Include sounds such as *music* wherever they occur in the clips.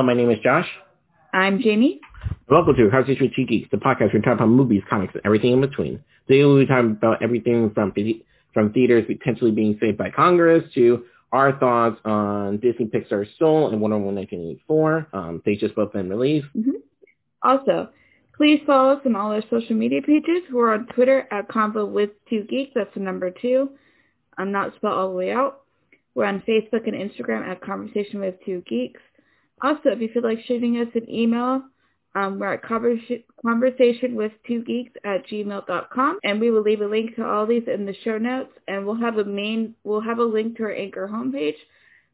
Hello, my name is Josh. I'm Jamie. Welcome to Conversation with Two Geeks, the podcast where we talk about movies, comics, and everything in between. Today we'll be talking about everything from from theaters potentially being saved by Congress to our thoughts on Disney Pixar's Soul and Wonder Woman 1984. Um, they just both been released. Mm-hmm. Also, please follow us on all our social media pages. We're on Twitter at Convo with Two Geeks. That's the number two. I'm not spelled all the way out. We're on Facebook and Instagram at Conversation with Two Geeks. Also, if you feel like shooting us an email, um, we're at conversation with two geeks at gmail.com and we will leave a link to all these in the show notes and we'll have a main we'll have a link to our anchor homepage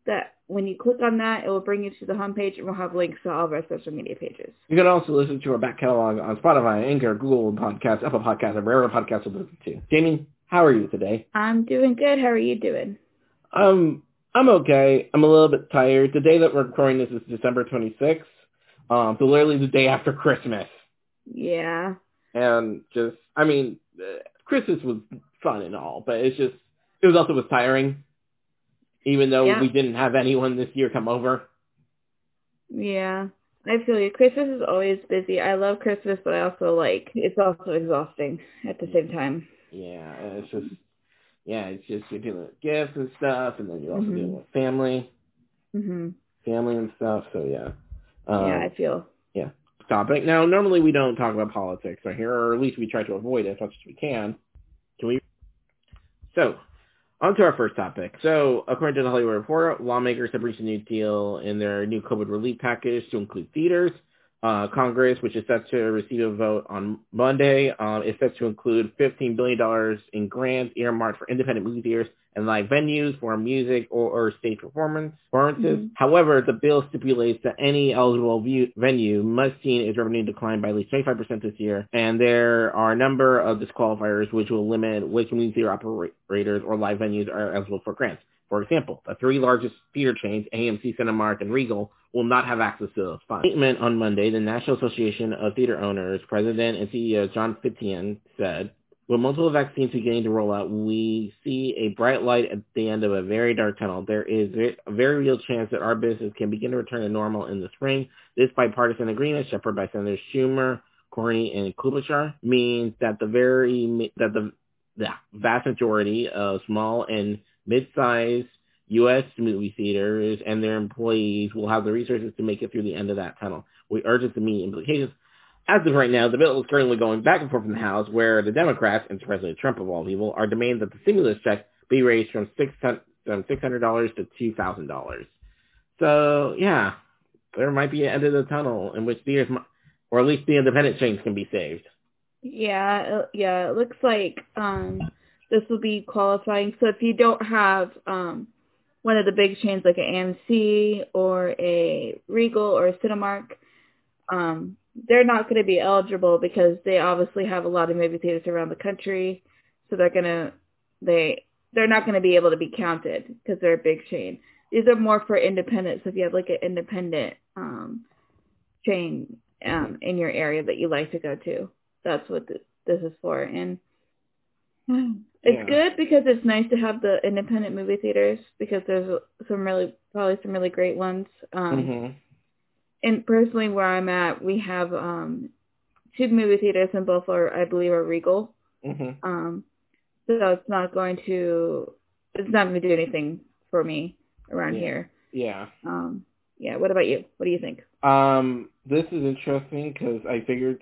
that when you click on that it will bring you to the homepage and we'll have links to all of our social media pages. You can also listen to our back catalog on Spotify, Anchor, Google Podcasts, Apple Podcasts, and wherever podcasts are listen to. Jamie, how are you today? I'm doing good. How are you doing? Um, I'm okay. I'm a little bit tired. The day that we're recording this is December 26th. Um, so literally the day after Christmas. Yeah. And just, I mean, Christmas was fun and all, but it's just, it was also was tiring. Even though yeah. we didn't have anyone this year come over. Yeah. I feel you. Christmas is always busy. I love Christmas, but I also like, it's also exhausting at the same time. Yeah. It's just, yeah, it's just you're dealing with gifts and stuff, and then you're also mm-hmm. dealing with family, mm-hmm. family and stuff. So yeah, um, yeah, I feel yeah. Topic now. Normally we don't talk about politics right here, or at least we try to avoid it as much as we can. Can we? So, on to our first topic. So, according to the Hollywood Reporter, lawmakers have reached a new deal in their new COVID relief package to include theaters, uh, Congress, which is set to receive a vote on Monday, um, is set to include $15 billion in grants earmarked for independent movie theaters and live venues for music or, or stage performance performances. Mm-hmm. However, the bill stipulates that any eligible view, venue must see its revenue decline by at least 25% this year, and there are a number of disqualifiers which will limit which movie theater operators or live venues are eligible for grants. For example, the three largest theater chains, AMC, Cinemark, and Regal, will not have access to those funds. Statement on Monday, the National Association of Theater Owners President and CEO John Fithian said, with multiple vaccines beginning to roll out, we see a bright light at the end of a very dark tunnel. There is a very real chance that our business can begin to return to normal in the spring. This bipartisan agreement, shepherded by Senators Schumer, Cornyn, and Klobuchar, means that the very that the, the vast majority of small and mid-sized U.S. movie theaters and their employees will have the resources to make it through the end of that tunnel. We urge it to meet implications. As of right now, the bill is currently going back and forth in the House, where the Democrats, and President Trump of all people, are demanding that the stimulus check be raised from six hundred dollars to two thousand dollars. So yeah, there might be an end of the tunnel in which theaters, or at least the independent chains, can be saved. Yeah, yeah, it looks like um, this will be qualifying. So if you don't have um, one of the big chains like an AMC or a Regal or a Cinemark, um, they're not going to be eligible because they obviously have a lot of movie theaters around the country. So they're gonna they they're not going to be able to be counted because they're a big chain. These are more for independent. So if you have like an independent um, chain um, in your area that you like to go to, that's what this, this is for. And it's yeah. good because it's nice to have the independent movie theaters because there's some really probably some really great ones. Um, mm-hmm. And personally, where I'm at, we have um, two movie theaters, and both are, I believe, are Regal. Mm-hmm. Um, so it's not going to it's not going to do anything for me around yeah. here. Yeah. Um. Yeah. What about you? What do you think? Um. This is interesting because I figured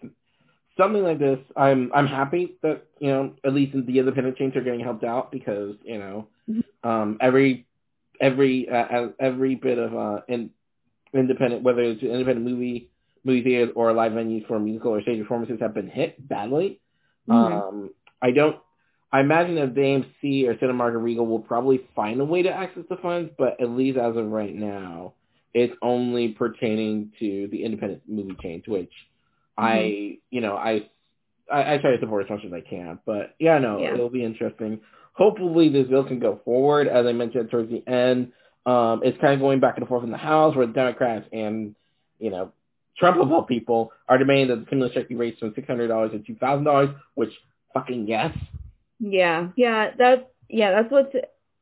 something like this, I'm I'm happy that you know at least the independent chains are getting helped out because you know mm-hmm. um, every every uh, every bit of uh, in, independent whether it's an independent movie movie theaters or live venues for musical or stage performances have been hit badly. Mm-hmm. Um, I don't. I imagine that the AMC or Cinemark or Regal will probably find a way to access the funds, but at least as of right now, it's only pertaining to the independent movie chains, which. I, you know, I, I, I try to support as much as I can. But yeah, no, yeah. it'll be interesting. Hopefully this bill can go forward. As I mentioned towards the end, um, it's kind of going back and forth in the House where the Democrats and, you know, Trump of all people are demanding that the stimulus check be raised from six hundred dollars to two thousand dollars, which fucking yes. Yeah, yeah, that's yeah, that's what's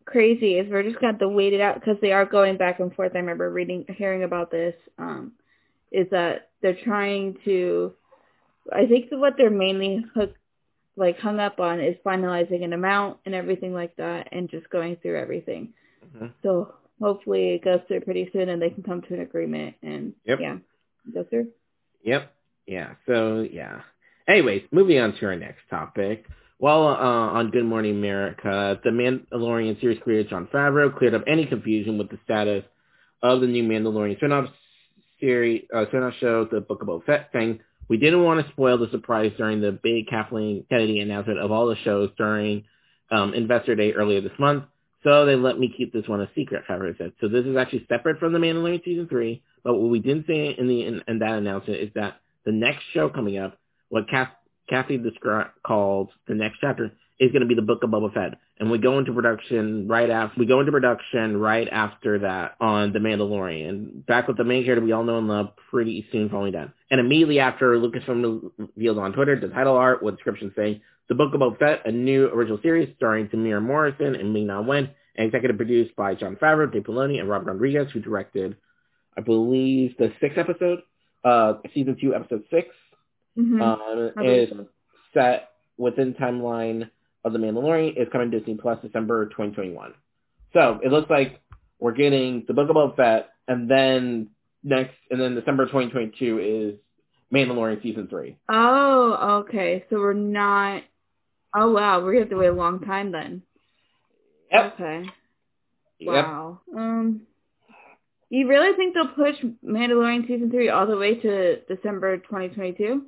crazy is we're just to have to wait it out because they are going back and forth. I remember reading, hearing about this. Um, is that they're trying to, I think what they're mainly hooked, like hung up on is finalizing an amount and everything like that, and just going through everything. Mm-hmm. So hopefully it goes through pretty soon, and they can come to an agreement and yep. yeah, go through. Yep. Yeah. So yeah. Anyways, moving on to our next topic. Well, uh, on Good Morning America, the Mandalorian series creator Jon Favreau cleared up any confusion with the status of the new Mandalorian spinoff series, uh, spinoff show, The Book of Boba Fett thing. We didn't want to spoil the surprise during the big Kathleen Kennedy announcement of all the shows during um, Investor Day earlier this month, so they let me keep this one a secret, Favreau said. So this is actually separate from The Mandalorian Season 3, but what we didn't say in the in, in that announcement is that the next show coming up, what Kath, Kathy described called the next chapter is going to be the Book of Boba Fett, and we go into production right after we go into production right after that on the Mandalorian. Back with the main character we all know and love, pretty soon following that, and immediately after Lucasfilm revealed on Twitter the title art with description saying the Book of Boba Fett, a new original series starring Temuera Morrison and Ming Na Wen, and executive produced by Jon Favreau, Dave Filoni, and Robert Rodriguez, who directed, I believe, the sixth episode, uh, season two, episode 6 mm-hmm. uh, is set within timeline of The Mandalorian. is coming to Disney Plus December 2021. So it looks like we're getting the Book of Boba Fett, and then next, and then December 2022 is Mandalorian season three. Oh, okay. So we're not. Oh wow, we're gonna have to wait a long time then. Yep. Okay. Wow. Yep. Um. You really think they'll push Mandalorian season three all the way to December 2022?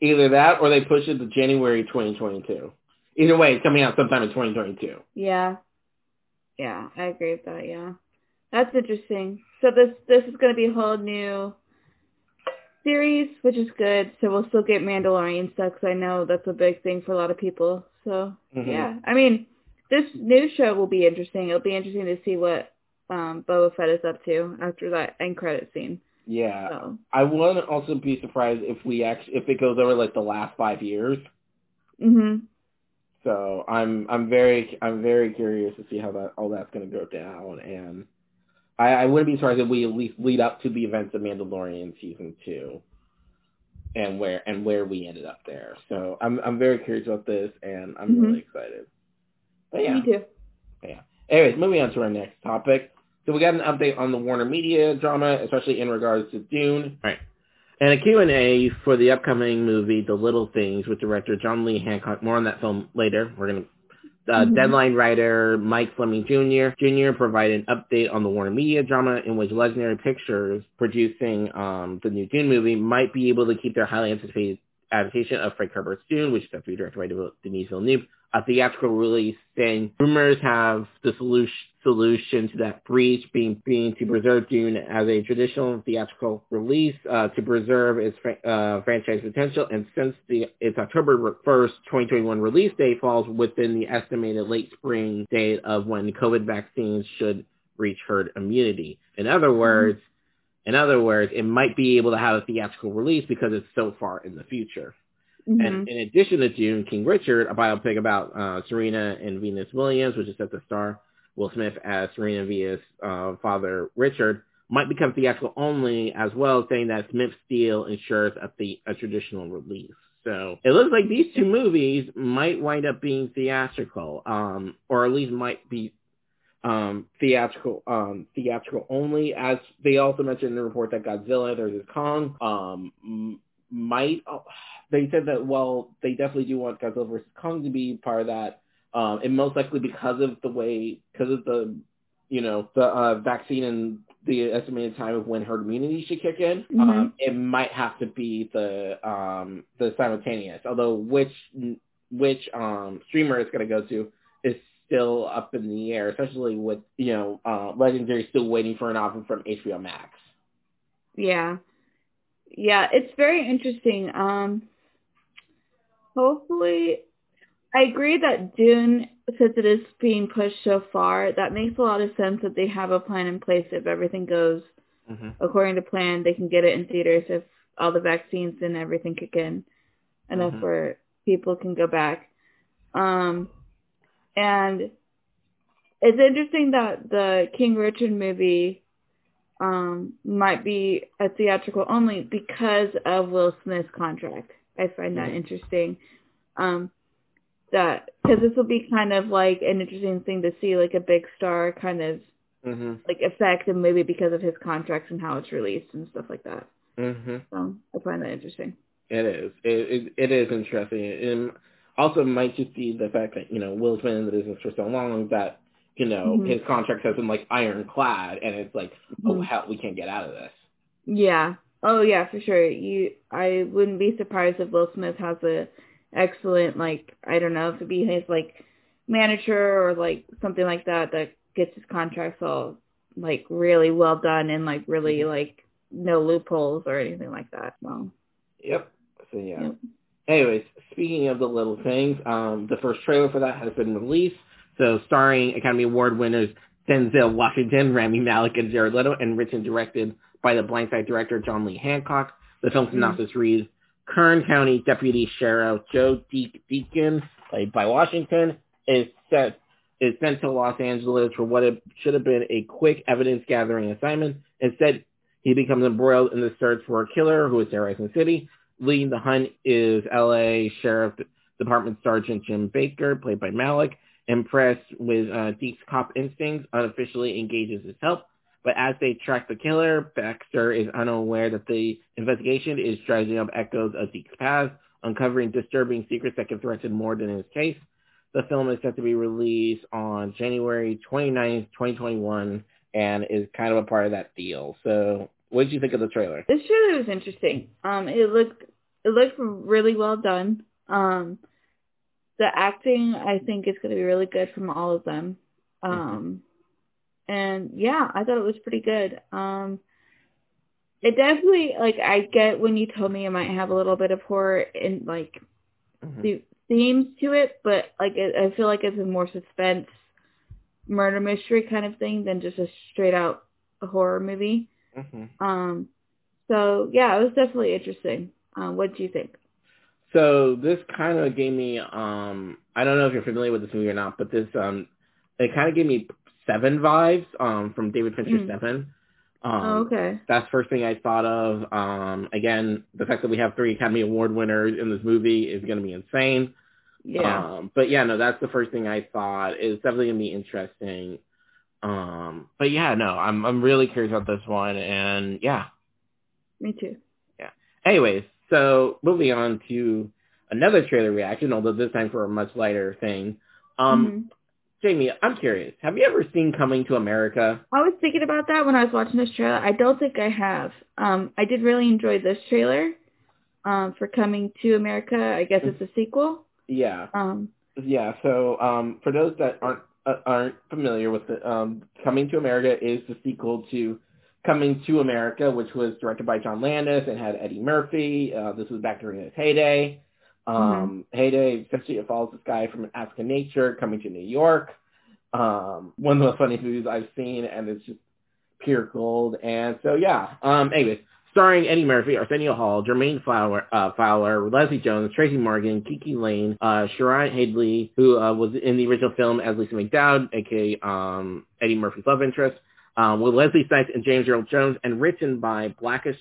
Either that, or they push it to January 2022. Either way, it's coming out sometime in 2022. Yeah. Yeah, I agree with that. Yeah, that's interesting. So this this is going to be a whole new series, which is good. So we'll still get Mandalorian stuff because I know that's a big thing for a lot of people. So mm-hmm. yeah, I mean, this new show will be interesting. It'll be interesting to see what um, Boba Fett is up to after that end credit scene. Yeah, so. I wouldn't also be surprised if we actually if it goes over like the last five years. Mhm. So I'm I'm very I'm very curious to see how that all that's going to go down, and I, I wouldn't be surprised if we at least lead up to the events of Mandalorian season two, and where and where we ended up there. So I'm I'm very curious about this, and I'm mm-hmm. really excited. But yeah, me too. Yeah. Anyways, moving on to our next topic. So we got an update on the Warner Media drama, especially in regards to Dune. All right. And a Q&A for the upcoming movie, The Little Things, with director John Lee Hancock. More on that film later. We're going to uh, mm-hmm. Deadline writer Mike Fleming Jr. Jr. provided an update on the Warner Media drama in which Legendary Pictures, producing um, the new Dune movie, might be able to keep their highly anticipated adaptation of Frank Herbert's Dune, which is set to be directed by Denis Villeneuve, a theatrical release saying rumors have the solution solution to that breach being being to preserve Dune as a traditional theatrical release uh, to preserve its uh, franchise potential. And since the its October 1st, 2021 release date falls within the estimated late spring date of when COVID vaccines should reach herd immunity. In other mm-hmm. words, mm-hmm. in other words, it might be able to have a theatrical release because it's so far in the future. Mm-hmm. And in addition to Dune, King Richard, a biopic about uh, Serena and Venus Williams, which is set to star Will Smith as Serena Via's uh, father, Richard, might become theatrical only as well, saying that Smith's deal ensures a, the- a traditional release. So it looks like these two movies might wind up being theatrical, um, or at least might be um, theatrical um, theatrical only. As they also mentioned in the report that Godzilla versus Kong um, might. Oh, they said that well, they definitely do want Godzilla versus Kong to be part of that um, and most likely because of the way, because of the, you know, the uh, vaccine and the estimated time of when herd immunity should kick in, mm-hmm. um, it might have to be the um, the simultaneous. Although which which um, streamer it's going to go to is still up in the air, especially with you know uh, Legendary still waiting for an offer from HBO Max. Yeah, yeah, it's very interesting. Um, hopefully, I agree that Dune, since it is being pushed so far, that makes a lot of sense that they have a plan in place if everything goes mm-hmm. according to plan. They can get it in theaters if all the vaccines and everything kick in enough mm-hmm. where people can go back. Um, and it's interesting that the King Richard movie um, might be a theatrical only because of Will Smith's contract. I find that mm-hmm. interesting. Um, that because this will be kind of like an interesting thing to see, like a big star kind of mm-hmm. like effect, and maybe because of his contracts and how it's released and stuff like that. Mm-hmm. So I find that interesting. It is. It, it, it is interesting, and also might just be the fact that you know Will's been in the business for so long that you know mm-hmm. his contract has been like ironclad, and it's like, oh, mm-hmm. oh hell, we can't get out of this. Yeah. Oh yeah, for sure. You, I wouldn't be surprised if Will Smith has a excellent like I don't know if it'd be his like manager or like something like that that gets his contracts all like really well done and like really mm-hmm. like no loopholes or anything like that. So. Yep. So yeah. Yep. Anyways, speaking of the little things, um, the first trailer for that has been released. So starring Academy Award winners Denzel Washington, Rami Malek, and Jared Leto, and written and directed by the Blindside director John Lee Hancock. The film synopsis mm-hmm. reads, Kern County Deputy Sheriff Joe Deak Deacon, played by Washington, is set is sent to Los Angeles for what it should have been a quick evidence gathering assignment. Instead, he becomes embroiled in the search for a killer who is terrorizing the city. Leading the hunt is L.A. Sheriff Department Sergeant Jim Baker, played by Malek. Impressed with uh, Deak's cop instincts, unofficially engages his help. But as they track the killer, Baxter is unaware that the investigation is dredging up echoes of Deak's past, uncovering disturbing secrets that can threaten more than his case. The film is set to be released on January 29th, 2021, and is kind of a part of that deal. So, what did you think of the trailer? This trailer was interesting. Um, it looked it looked really well done. Um, the acting I think is going to be really good from all of them. Mm-hmm. Um. And yeah, I thought it was pretty good. Um, it definitely like I get when you told me it might have a little bit of horror and like mm-hmm. the themes to it, but like it, I feel like it's a more suspense murder mystery kind of thing than just a straight out horror movie. Mm-hmm. Um, so yeah, it was definitely interesting. Um, what do you think? So this kind of gave me, um, I don't know if you're familiar with this movie or not, but this, um, it kind of gave me Seven vibes, um, from David Fincher's mm. Seven. Um, oh, okay. That's the first thing I thought of. Um, again, the fact that we have three Academy Award winners in this movie is going to be insane. Yeah. Um, but yeah, no, that's the first thing I thought. It's definitely going to be interesting. Um, but yeah, no, I'm I'm really curious about this one, and yeah. Me too. Yeah. Anyways, so moving on to another trailer reaction, although this time for a much lighter thing. Um, mm-hmm. Jamie, I'm curious. Have you ever seen Coming to America? I was thinking about that when I was watching this trailer. I don't think I have. Um, I did really enjoy this trailer um, for Coming to America. I guess it's a sequel. Yeah. Um, yeah. So um, for those that aren't uh, aren't familiar with it, um, Coming to America is the sequel to Coming to America, which was directed by John Landis and had Eddie Murphy. Uh, this was back during his heyday. Um, mm-hmm. Heyday, essentially follows this guy from African nature coming to New York. Um, one of the funny movies I've seen, and it's just pure gold. And so, yeah. Um, anyways, starring Eddie Murphy, Arsenio Hall, Jermaine Fowler, uh, Fowler, Leslie Jones, Tracy Morgan, KiKi Layne, uh, Sharon Hadley, who uh, was in the original film as Lisa McDowd, aka um, Eddie Murphy's love interest, um, with Leslie Snipes and James Earl Jones, and written by Blackish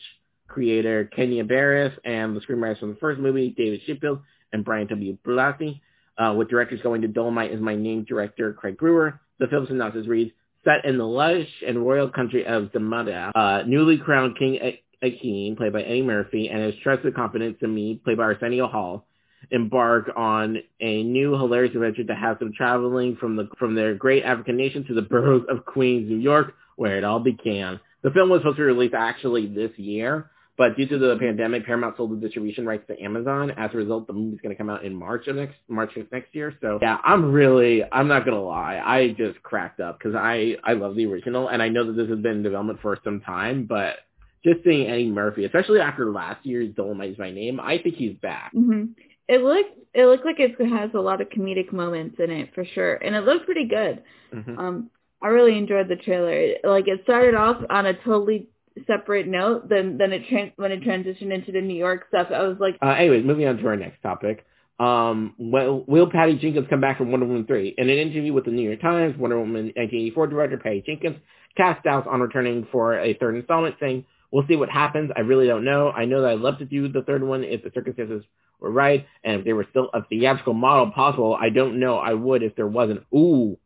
creator Kenya Barris and the screenwriters from the first movie, David Sheffield and Brian W. Blatty, uh, with directors going to Dolemite is my name director, Craig Brewer. The film synopsis reads, set in the lush and royal country of Zamunda, uh, newly crowned King Akeem, played by Eddie Murphy, and his trusted confidant me, played by Arsenio Hall, embark on a new hilarious adventure that has them traveling from the from their great African nation to the boroughs of Queens, New York, where it all began. The film was supposed to be released actually this year, but due to the pandemic, Paramount sold the distribution rights to Amazon. As a result, the movie's going to come out in March of next March of next year. So yeah, I'm really I'm not gonna lie, I just cracked up because I I love the original and I know that this has been in development for some time, but just seeing Eddie Murphy, especially after last year's Dolemite My Name, I think he's back. Mm-hmm. It looked it looked like it has a lot of comedic moments in it for sure, and it looked pretty good. Mm-hmm. Um, I really enjoyed the trailer. Like it started off on a totally separate note, then then it trans- when it transitioned into the New York stuff, I was like. Uh, anyways, moving on to our next topic. Um, will, will Patty Jenkins come back from Wonder Woman 3? In an interview with the New York Times, Wonder Woman 1984 director Patty Jenkins cast doubts on returning for a third installment, saying, we'll see what happens. I really don't know. I know that I'd love to do the third one if the circumstances were right, and if there were still a theatrical model possible, I don't know. I would if there wasn't. Ooh,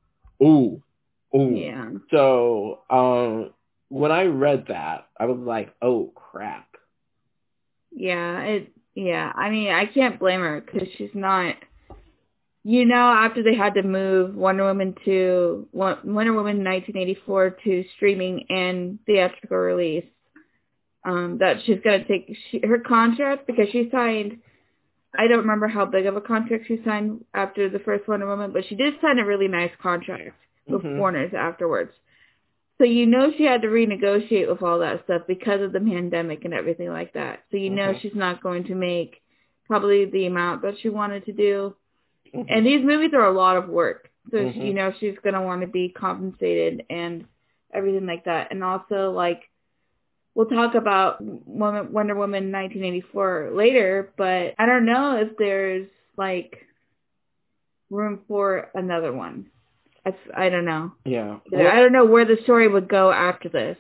ooh, ooh. Yeah. So, um, when I read that, I was like, oh crap. Yeah, it. Yeah, I mean, I can't blame her because she's not. You know, after they had to move Wonder Woman to Wonder Woman 1984 to streaming and theatrical release, um, that she's gonna take she, her contract because she signed. I don't remember how big of a contract she signed after the first Wonder Woman, but she did sign a really nice contract with Mhm. Warner's afterwards. So you know she had to renegotiate with all that stuff because of the pandemic and everything like that. So you know Mhm. she's not going to make probably the amount that she wanted to do. Mhm. And these movies are a lot of work. So Mhm. you know she's going to want to be compensated and everything like that. And also like we'll talk about Woman, Wonder Woman 1984 later, but I don't know if there's like room for another one. I, I don't know. yeah. I don't know where the story would go after this.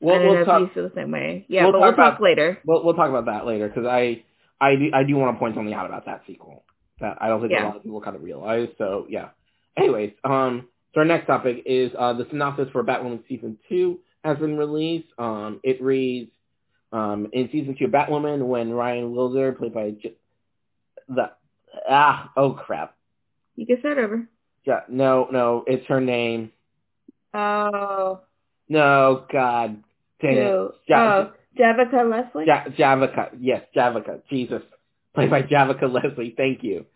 We'll, we'll talk. if you feel the same way. Yeah, we'll but talk we'll talk about- later. We'll, we'll talk about that later because I I do, I do want to point something out about that sequel that I don't think a lot of people kind of realize. So yeah. Anyways, um, so our next topic is uh, the synopsis for Batwoman season two has been released. Um, it reads, um, in season two of Batwoman, when Ryan Wilder, played by J- the ah oh crap You can start over. Yeah no no it's her name Oh, no God dang it? Ja- oh, Javicia Leslie. Ja- Javicia, yes, Javicia, Jesus, played by Javicia Leslie. Thank you.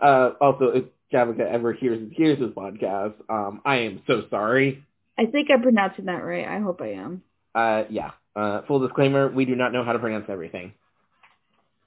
Uh, also, if Javicia ever hears hears this podcast, um, I am so sorry. I think I'm pronouncing that right. I hope I am. Uh, yeah. Uh, full disclaimer: we do not know how to pronounce everything.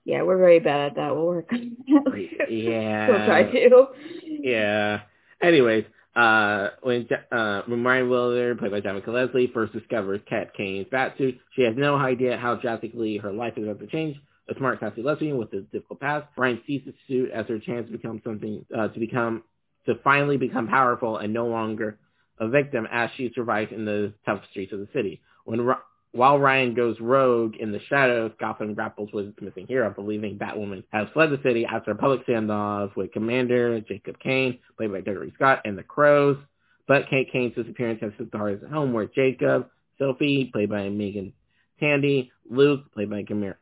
Yeah, we're very bad at that. We'll work on that. Yeah. *laughs* we'll try to. Yeah. Anyways, uh, when uh, when Ryan Wilder, played by Javicia Leslie, first discovers Kat Kane's bat suit, she has no idea how drastically her life is about to change. A smart, sassy lesbian with a difficult past, Ryan sees the suit as her chance to become something, uh, to become, to finally become powerful and no longer a victim as she survives in the tough streets of the city. When while Ryan goes rogue in the shadows, Gotham grapples with its missing hero, believing Batwoman has fled the city after a public standoff with Commander Jacob Kane, played by Gregory Scott, and the Crows. But Kate Kane's disappearance has hit the heart of home, where Jacob, Sophie, played by Meagan Tandy, Luke, played by Camille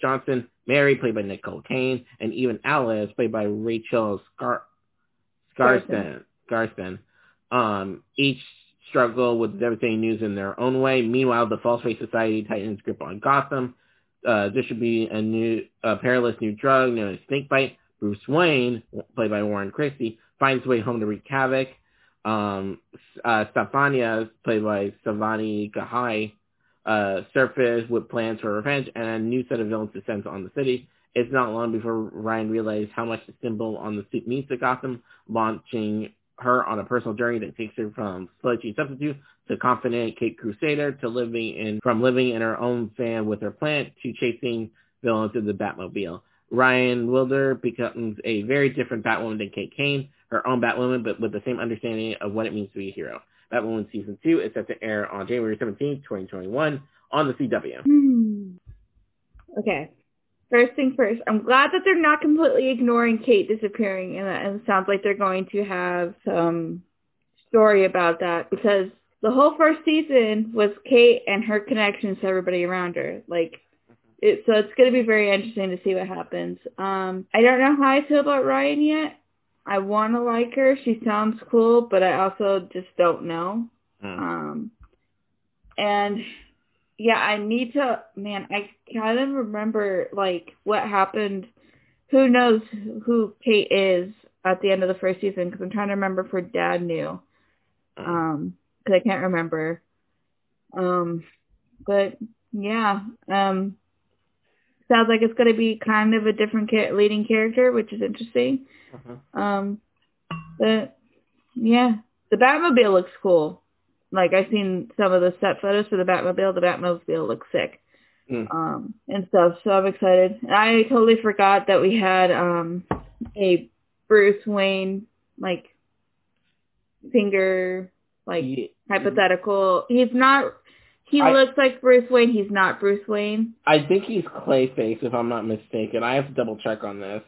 Johnson, Mary, played by Nicole Kane, and even Alice, played by Rachel Scar- Scarsden, Scarsden, um, each struggle with devastating news in their own way. Meanwhile, the False Face Society tightens grip on Gotham. Uh, should be a new, a perilous new drug known as Snakebite. Bruce Wayne, played by Warren Christie, finds his way home to wreak havoc. Um, uh, Stefania, played by Savani Gahai, uh, surface with plans for revenge, and a new set of villains descends on the city. It's not long before Ryan realizes how much the symbol on the suit means to Gotham, launching her on a personal journey that takes her from sludgy substitute to confident Caped Crusader to living in from living in her own van with her plant to chasing villains in the Batmobile. Ryan Wilder becomes a very different Batwoman than Kate Kane, her own Batwoman, but with the same understanding of what it means to be a hero. Batwoman season two is set to air on January 17, 2021 on the CW. Hmm. Okay. First thing first, I'm glad that they're not completely ignoring Kate disappearing, and, and it sounds like they're going to have some story about that because the whole first season was Kate and her connections to everybody around her. Like, it, so it's going to be very interesting to see what happens. Um, I don't know how I feel about Ryan yet. I want to like her. She sounds cool, but I also just don't know. Hmm. Um, and yeah, I need to, man, I kind of remember like what happened. Who knows who Kate is at the end of the first season? Because I'm trying to remember if her dad knew. Um, because I can't remember. Um, but yeah, um, sounds like it's going to be kind of a different ca- leading character, which is interesting. Mhm. Um, but yeah, the Batmobile looks cool. Like I've seen some of the set photos for the Batmobile. The Batmobile looks sick. Mm. Um, and stuff. So I'm excited. And I totally forgot that we had um a Bruce Wayne like finger like Ye- hypothetical. He's not. He I- looks like Bruce Wayne. He's not Bruce Wayne. I think he's Clayface, if I'm not mistaken. I have to double check on this.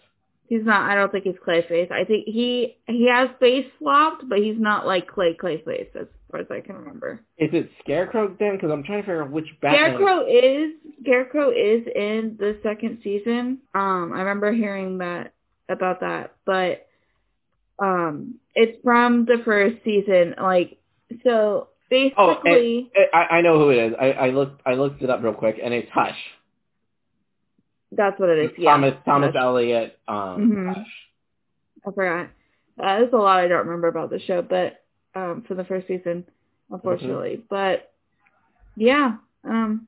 He's not. I don't think he's Clayface. I think he he has face swapped, but he's not like Clay Clayface as far as I can remember. Is it Scarecrow then? Because I'm trying to figure out which Batman. Scarecrow is Scarecrow is in the second season. Um, I remember hearing that about that, but um, it's from the first season. Like so, Oh, basically, and, I, I know who it is. I, I looked I looked it up real quick, and it's Hush. That's what it is. Yeah, Thomas Thomas Hush. Elliott. Um, Mhm. Hush. I forgot. Uh, there's a lot I don't remember about the show, but um, from the first season, unfortunately. But yeah, um,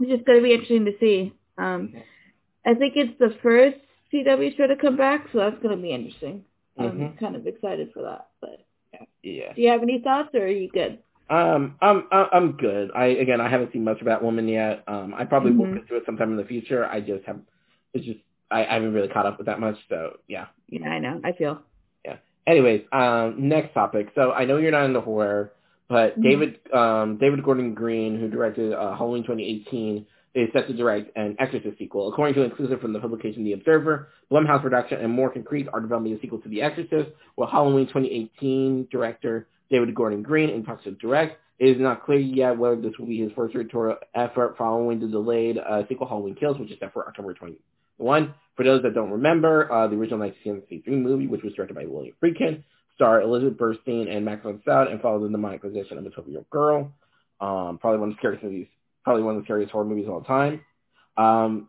it's just gonna be interesting to see. Um, I think it's the first CW show to come back, so that's gonna be interesting. I'm Mhm. kind of excited for that. But yeah. Yeah. do you have any thoughts, or are you good? Um, I'm I'm good. I again I haven't seen much about Woman yet. Um, I probably will Mhm. get to it sometime in the future. I just have it's just I, I haven't really caught up with that much. So yeah. Yeah, I know. I feel. Yeah. Anyways, um, next topic. So I know you're not into horror, but Mhm. David um, David Gordon Green, who directed uh, Halloween 2018, is set to direct an Exorcist sequel. According to an exclusive from the publication The Observer, Blumhouse Production and Morgan Creek are developing a sequel to The Exorcist, while Halloween 2018 director David Gordon Green in talks to direct. It is not clear yet whether this will be his first directorial effort following the delayed uh, sequel Halloween Kills, which is set for October 21. For those that don't remember, uh, the original 1973 movie, which was directed by William Friedkin, starred Elizabeth Burstyn and Max von Sydow and followed the demonic possession of a 12-year-old girl. Um, probably one of the scariest movies, probably one of the scariest horror movies of all time. Um,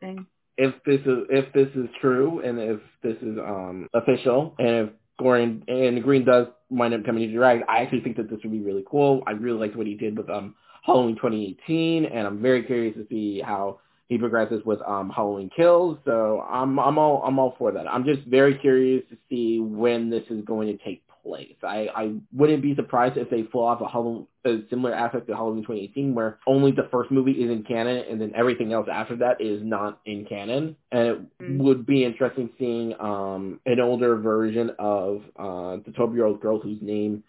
if this is if this is true and if this is um official and if Gordon and Green does wind up coming to direct, I actually think that this would be really cool. I really liked what he did with um Halloween 2018, and I'm very curious to see how he progresses with um Halloween Kills. So I'm I'm all I'm all for that. I'm just very curious to see when this is going to take place. I I wouldn't be surprised if they pull off a Halloween a similar aspect to Halloween 2018 where only the first movie is in canon and then everything else after that is not in canon. And it Mm. would be interesting seeing um an older version of uh the 12 year old girl whose name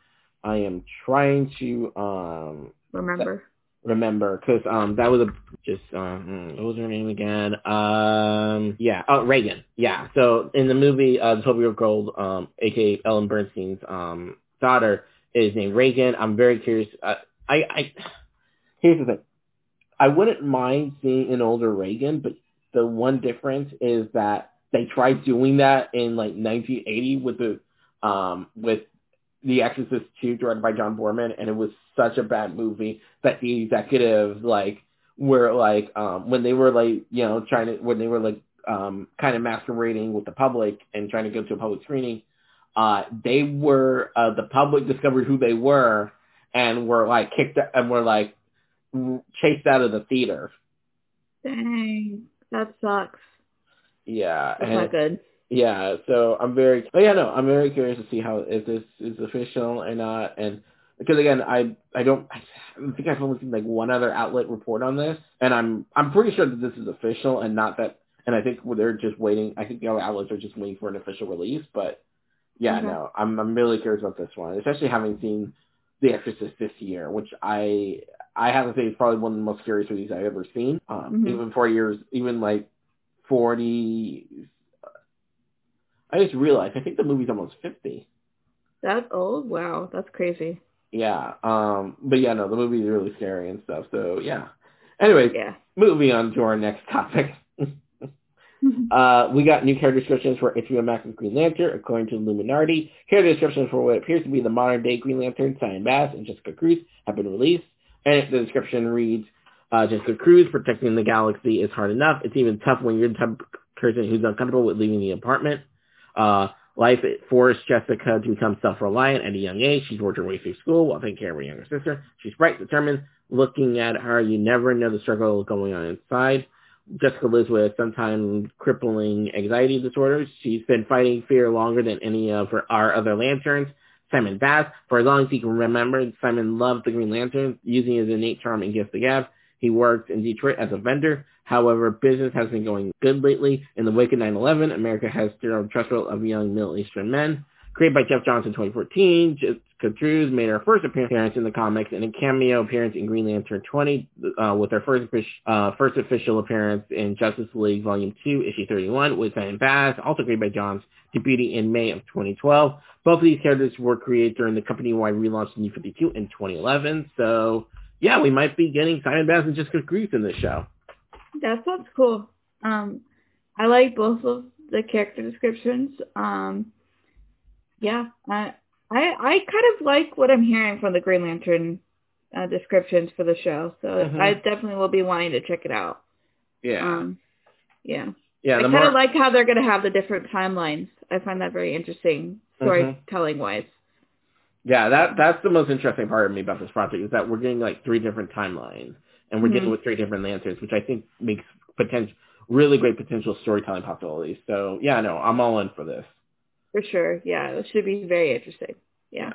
I am trying to um Remember. Remember because um that was a just um what was her name again? Um yeah oh Regan. Yeah so in the movie uh the 12 year old girl um aka Ellen Burstyn's um daughter is named Regan. I'm very curious uh, I I here's the thing. I wouldn't mind seeing an older Regan but the one difference is that they tried doing that in like 1980 with the um with the Exorcist 2 directed by John Boorman and it was such a bad movie that the executives like were like um when they were like you know trying to when they were like um kind of masquerading with the public and trying to go to a public screening uh they were uh the public discovered who they were and were like kicked out, and were like chased out of the theater Dang, that sucks. yeah That's and not good. Yeah, so I'm very, oh yeah, no, I'm very curious to see how if this is official or not, and because again, I I don't, I think I've only seen like one other outlet report on this, and I'm I'm pretty sure that this is official and not that, and I think they're just waiting. I think the other outlets are just waiting for an official release, but yeah, Okay. no, I'm I'm really curious about this one, especially having seen The Exorcist this year, which I I have to say is probably one of the most scariest movies I've ever seen. Um, Mhm. Even four years, even like forty. I just realized I think the movie's almost fifty. That old? Wow, that's crazy. Yeah. Um. But yeah, no, the movie's really scary and stuff. So yeah. Anyways, Yeah. moving on to our next topic. *laughs* Uh, we got new character descriptions for HBO Max's Green Lantern, according to Illuminerdi. Character descriptions for what appears to be the modern-day Green Lantern, Simon Baz, and Jessica Cruz have been released. And the description reads, uh, Jessica Cruz, protecting the galaxy is hard enough. It's even tough when you're the type of person who's uncomfortable with leaving the apartment. Uh, life forced Jessica to become self-reliant at a young age. She's worked her way through school while taking care of her younger sister. She's bright, determined. Looking at her, you never know the struggle going on inside. Jessica lives with sometimes crippling anxiety disorders. She's been fighting fear longer than any of her, our other lanterns. Simon Baz, for as long as he can remember, Simon loved the Green Lantern, using his innate charm and gift to gab. He worked in Detroit as a vendor. However, business has been going good lately. In the wake of 9/11, America has stirred up trust of young Middle Eastern men. Created by Jeff Johnson in 2014, Jessica made her first appearance in the comics and a cameo appearance in Green Lantern 20 uh, with her first, uh, first official appearance in Justice League Volume 2, Issue 31 with Simon Baz, also created by Johns, debuting in May of 2012. Both of these characters were created during the company-wide relaunch of New 52 in 2011. So, yeah, we might be getting Simon Baz and Jessica Cruz in this show. That sounds cool. Um, I like both of the character descriptions. Um, yeah, I, I I kind of like what I'm hearing from the Green Lantern uh, descriptions for the show, so mm-hmm. I definitely will be wanting to check it out. Yeah. Um, yeah. Yeah. I kind of more... like how they're going to have the different timelines. I find that very interesting storytelling mm-hmm. wise. Yeah, that that's the most interesting part of me about this project is that we're getting like three different timelines and we're mm-hmm. dealing with three different lanterns, which I think makes potential really great potential storytelling possibilities. So yeah, no, I'm all in for this. For sure. Yeah, it should be very interesting. Yeah.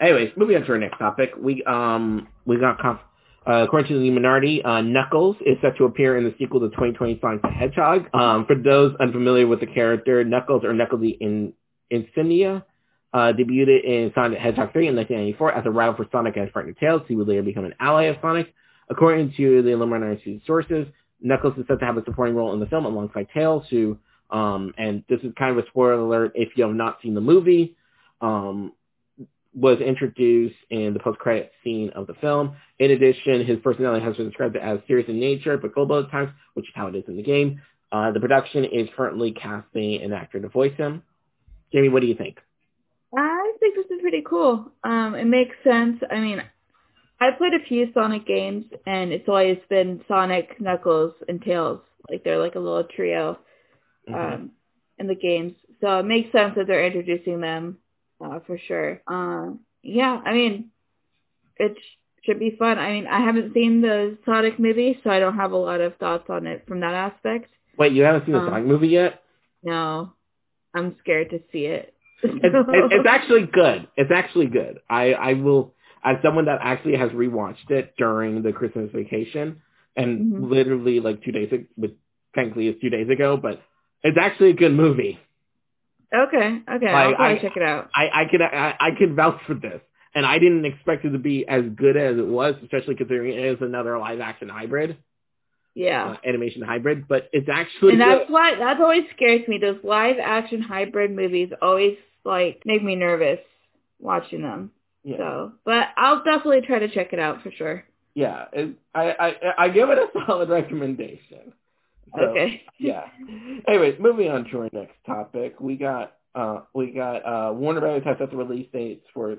Anyways, moving on to our next topic. We um we got conf- uh, according to the Illuminerdi, uh, Knuckles is set to appear in the sequel to 2020 Sonic the Hedgehog. Um, for those unfamiliar with the character, Knuckles or Knuckles in Insignia uh, debuted in Sonic the Hedgehog 3 in 1994 as a rival for Sonic and his partner Tails. He would later become an ally of Sonic. According to the Illuminerdi sources, Knuckles is said to have a supporting role in the film alongside Tails, who, um, and this is kind of a spoiler alert if you have not seen the movie, um, was introduced in the post-credit scene of the film. In addition, his personality has been described as serious in nature, but global at times, which is how it is in the game. Uh, the production is currently casting an actor to voice him. Jamie, what do you think? I think this is pretty cool. Um, it makes sense. I mean, I played a few Sonic games, and it's always been Sonic, Knuckles, and Tails. Like they're like a little trio mm-hmm. um, in the games. So it makes sense that they're introducing them uh, for sure. Uh, yeah, I mean, it sh- should be fun. I mean, I haven't seen the Sonic movie, so I don't have a lot of thoughts on it from that aspect. Wait, you haven't seen the um, Sonic movie yet? No, I'm scared to see it. it's, it's *laughs* actually good. It's actually good. I I will as someone that actually has rewatched it during the Christmas vacation and mm-hmm. literally like two days ago, but thankfully it's two days ago, but it's actually a good movie. Okay, okay, like, I'll I, check it out. I, I could I, I could vouch for this, and I didn't expect it to be as good as it was, especially considering it is another live action hybrid. Yeah, uh, animation hybrid, but it's actually and that's good. why that's always scares me. Those live action hybrid movies always like make me nervous watching them. Yeah. So, but I'll definitely try to check it out for sure. Yeah, it, I, I I give it a *laughs* solid recommendation. So, okay. yeah. Anyways, moving on to our next topic, we got uh we got uh Warner Brothers has set the release dates for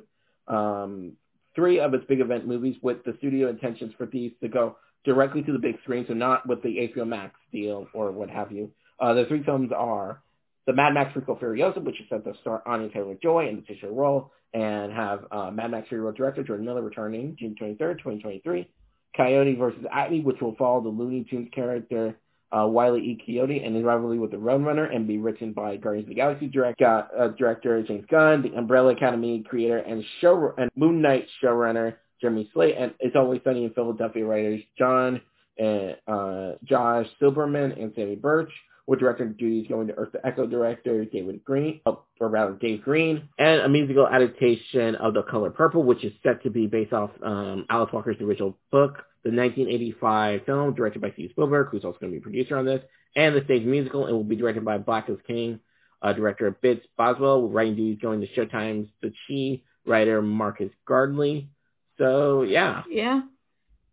um three of its big event movies with the studio intentions for these to go directly to the big screen, so not with the HBO Max deal or what have you. Uh, the three films are the Mad Max prequel Furiosa, which is set to star Anya Taylor-Joy in the titular role, and have uh, Mad Max Fury Road director Jordan Miller returning June 23rd, 2023. Coyote versus Acme, which will follow the Looney Tunes character uh, Wile E. Coyote and his rivalry with the Roadrunner and be written by Guardians of the Galaxy direct, uh, uh, director James Gunn, the Umbrella Academy creator and show and Moon Knight showrunner Jeremy Slate, and It's Always Sunny in Philadelphia writers John and uh, Josh Silberman and Samy Burch with director duties going to Earth to Echo director David Green, or rather Dave Green, and a musical adaptation of The Color Purple, which is set to be based off um, Alice Walker's original book, the 1985 film directed by Steve Spielberg, who's also going to be producer on this, and the stage musical, and will be directed by Black is King uh, director Bits Boswell, writing duties going to Showtime's The Chi writer Marcus Gardley. So yeah, yeah.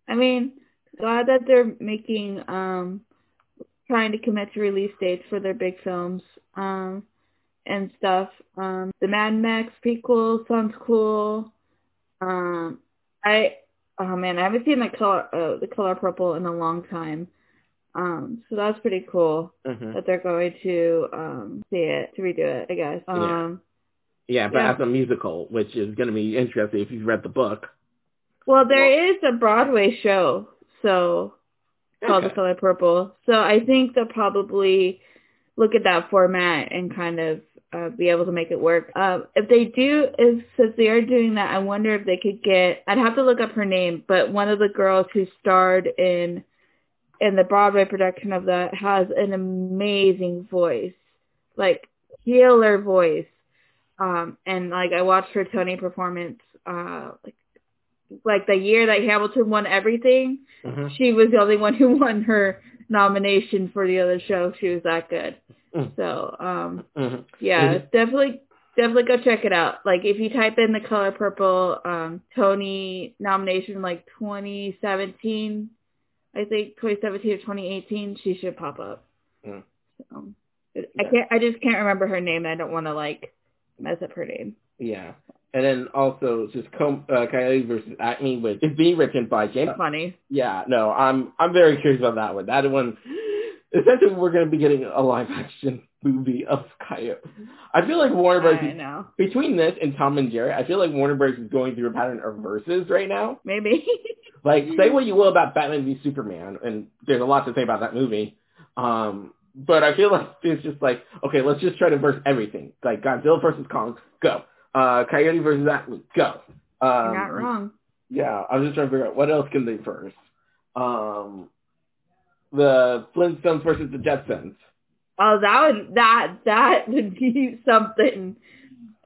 I mean, glad that they're making um trying to commit to release dates for their big films um, and stuff. Um, the Mad Max prequel sounds cool. Um, I oh man, I haven't seen the color uh, the color purple in a long time. Um, so that's pretty cool mm-hmm. that they're going to um, see it to redo it. I guess. Um, yeah. yeah, but yeah. as a musical, which is going to be interesting if you've read the book. Well, there well, is a Broadway show, so called okay. The Color Purple. So I think they'll probably look at that format and kind of uh, be able to make it work. Um, if they do, if since they are doing that, I wonder if they could get. I'd have to look up her name, but one of the girls who starred in in the Broadway production of that has an amazing voice, like killer voice. Um, and like I watched her Tony performance, uh, like like the year that Hamilton won everything, Mhm. she was the only one who won her nomination for the other show. She was that good. Mm. So, um, Mhm. yeah, Mhm. definitely, definitely go check it out. Like if you type in the color purple, um, Tony nomination like 2017, I think 2017 or 2018, she should pop up. Mm. So, I can't, I just can't remember her name. I don't want to like mess up her name. Yeah. And then also just Com- uh, Coyote versus Acme, which is being written by James. Funny. Yeah, no, I'm I'm very curious about that one. That one, essentially, we're going to be getting a live action movie of Coyote. I feel like Warner Bros. I is- know. between this and Tom and Jerry, I feel like Warner Bros. is going through a pattern of verses right now. Maybe. *laughs* Like, say what you will about Batman v Superman, and there's a lot to say about that movie. Um, but I feel like it's just like, okay, let's just try to verse everything. Like Godzilla versus Kong, go. Uh, Coyote versus Atlas, go. Um, You're not wrong. Yeah, I'm just trying to figure out what else can they first. Um, the Flintstones versus the Jetsons. Oh, that would that that would be something.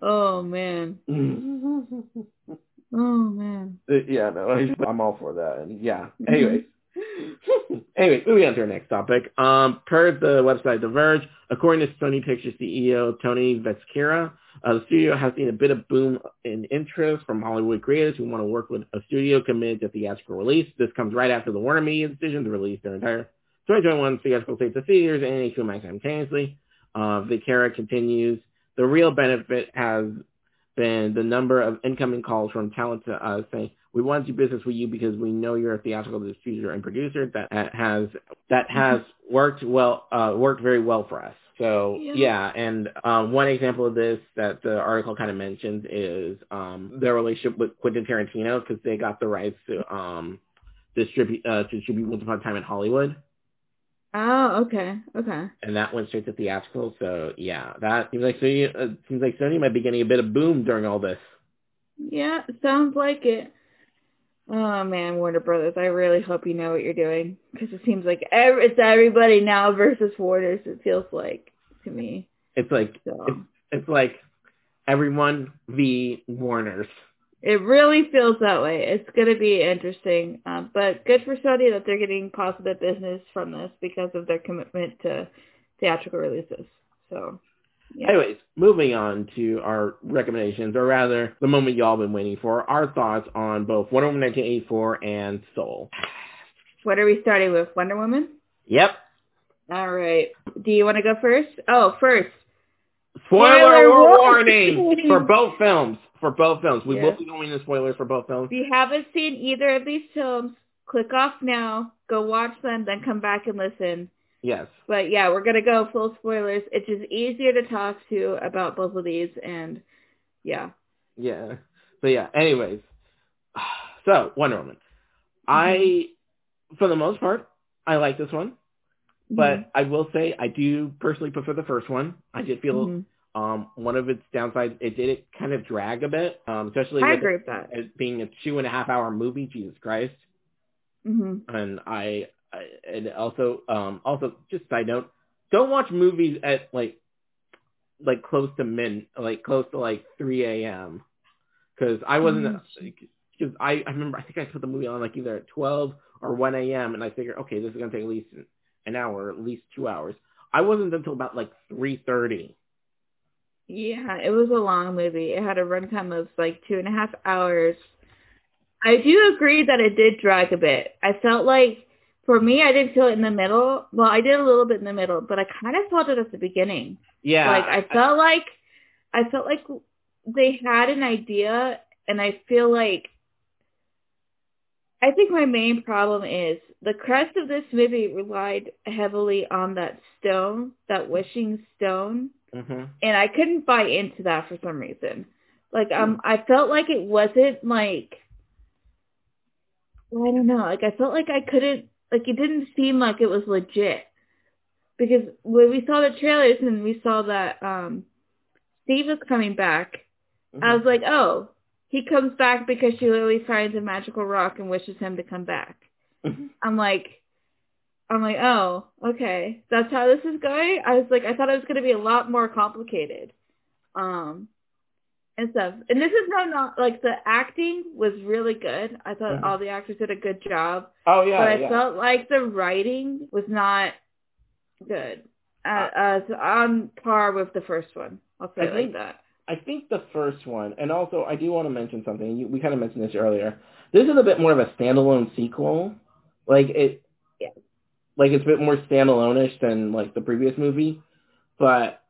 Oh man. *laughs* Oh man. Uh, yeah, no, I'm all for that. And yeah. Anyways. *laughs* anyway, moving on to our next topic. Um, per the website The Verge, according to Sony Pictures CEO Tony Vinciquerra, uh, the studio has seen a bit of boom in interest from Hollywood creators who want to work with a studio committed to theatrical release. This comes right after the Warner Media decision to release their entire 2021 theatrical slate to theaters and HBO Max simultaneously. Uh, Vinciquerra continues, the real benefit has been the number of incoming calls from talent to us saying, we want to do business with you because we know you're a theatrical distributor and producer that has that has worked well uh, worked very well for us. So Yeah. yeah, and um, one example of this that the article kind of mentions is um, their relationship with Quentin Tarantino because they got the rights to um, distribute uh, to distribute Once Upon a Time in Hollywood, Oh, okay, okay. and that went straight to theatrical. So yeah, that seems like Sony uh, seems like Sony might be getting a bit of boom during all this. Yeah, sounds like it. Oh man, Warner Brothers, I really hope you know what you're doing because it seems like ev- it's everybody now versus Warner's. It feels like to me. It's like So it's, it's like everyone v Warner's. it really feels that way. It's going to be interesting, um, but good for Sony that they're getting positive business from this because of their commitment to theatrical releases. So Yeah. Anyways, moving on to our recommendations, or rather, the moment y'all been waiting for, our thoughts on both Wonder Woman 1984 and Soul. what are we starting with? Wonder Woman. Yep. All right. Do you want to go first? Oh, first. Spoiler, Spoiler warning warning. *laughs* for both films. For both films, we Yeah. will be going into spoilers for both films. If you haven't seen either of these films, click off now, go watch them, then come back and listen. Yes. But yeah, we're gonna go full spoilers. It's just easier to talk to about both of these, and yeah, Yeah. So yeah. Anyways, *sighs* so Wonder Woman. I, for the most part, I like this one, but Mm-hmm. I will say I do personally prefer the first one. I did feel Mhm. um one of its downsides it did it kind of drag a bit, um, especially I with agree with that. it being a two and a half hour movie. Jesus Christ. hmm and I and also um also just side note, don't watch movies at like like close to min like close to like 3 a.m. because I wasn't because I I remember I think I put the movie on like either at 12 or 1 a.m. and I figured okay this is gonna take at least an hour at least two hours. I wasn't until about like 3:30. Yeah, it was a long movie. It had a runtime of like two and a half hours. I do agree that it did drag a bit. I felt like, for me, I didn't feel it in the middle. Well, I did a little bit in the middle, but I kind of felt it at the beginning. Yeah, like I felt like, I felt like they had an idea, and I feel like, I think my main problem is the crest of this movie relied heavily on that stone, that wishing stone hmm and I couldn't buy into that for some reason. Like um, I felt like it wasn't like I don't know. Like I felt like I couldn't like it didn't seem like it was legit because when we saw the trailers and we saw that um Steve was coming back, Mm-hmm. I was like, oh, he comes back because she literally finds a magical rock and wishes him to come back. Mhm. I'm like, I'm like, oh, okay, that's how this is going. I was like, I thought it was going to be a lot more complicated, um, and stuff. And this is no, not like the acting was really good. I thought Mhm. all the actors did a good job, oh yeah, but I yeah. felt like the writing was not good. Uh, uh, so on par with the first one. I'll say I think- like that. I think the first one, and also I do want to mention something. You, we kind of mentioned this earlier. This is a bit more of a standalone sequel. Like it, Yeah. like it's a bit more standalone-ish than like the previous movie. But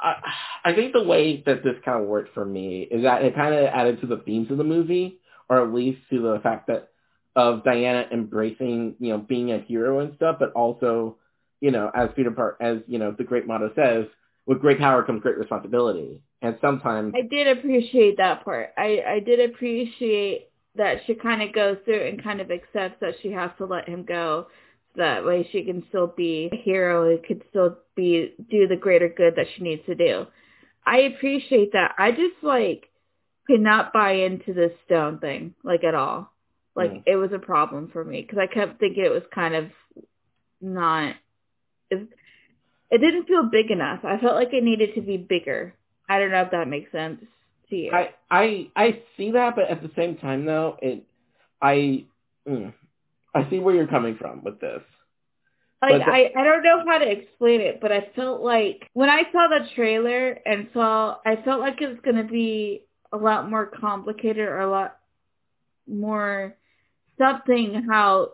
I, I think the way that this kind of worked for me is that it kind of added to the themes of the movie, or at least to the fact that of Diana embracing, you know, being a hero and stuff, but also, you know, as Peter Park, as you know, the great motto says, with great power comes great responsibility. And sometimes I did appreciate that part. I, I did appreciate that she kind of goes through and kind of accepts that she has to let him go. That way she can still be a hero and could still be do the greater good that she needs to do. I appreciate that. I just like could not buy into this stone thing like at all. Like Mm. it was a problem for me because I kept thinking it was kind of not. It, it didn't feel big enough. I felt like it needed to be bigger. I don't know if that makes sense to you. I I I see that, but at the same time, though, it I mm, I see where you're coming from with this. Like the- I, I don't know how to explain it, but I felt like when I saw the trailer and saw I felt like it was gonna be a lot more complicated or a lot more something how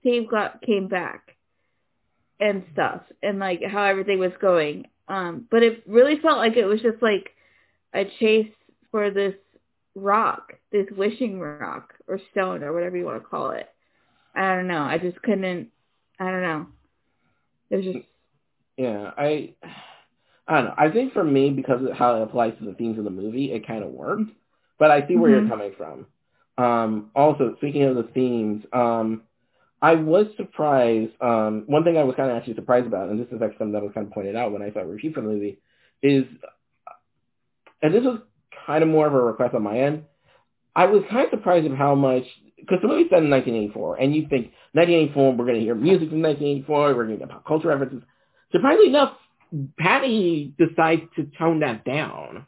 Steve got came back and stuff and like how everything was going. Um but it really felt like it was just like a chase for this rock, this wishing rock or stone or whatever you want to call it. I don't know. I just couldn't I don't know. It was just Yeah, I I don't know. I think for me, because of how it applies to the themes of the movie, it kind of worked. But I see where Mhm. you're coming from. Um, also, speaking of the themes, um, I was surprised. Um, one thing I was kind of actually surprised about, and this is actually something that was kind of pointed out when I saw a review for the movie, is, and this was kind of more of a request on my end. I was kind of surprised at how much, because the movie's set in 1984, and you think 1984, we're going to hear music from 1984, we're going to get pop culture references. Surprisingly enough, Patty decides to tone that down.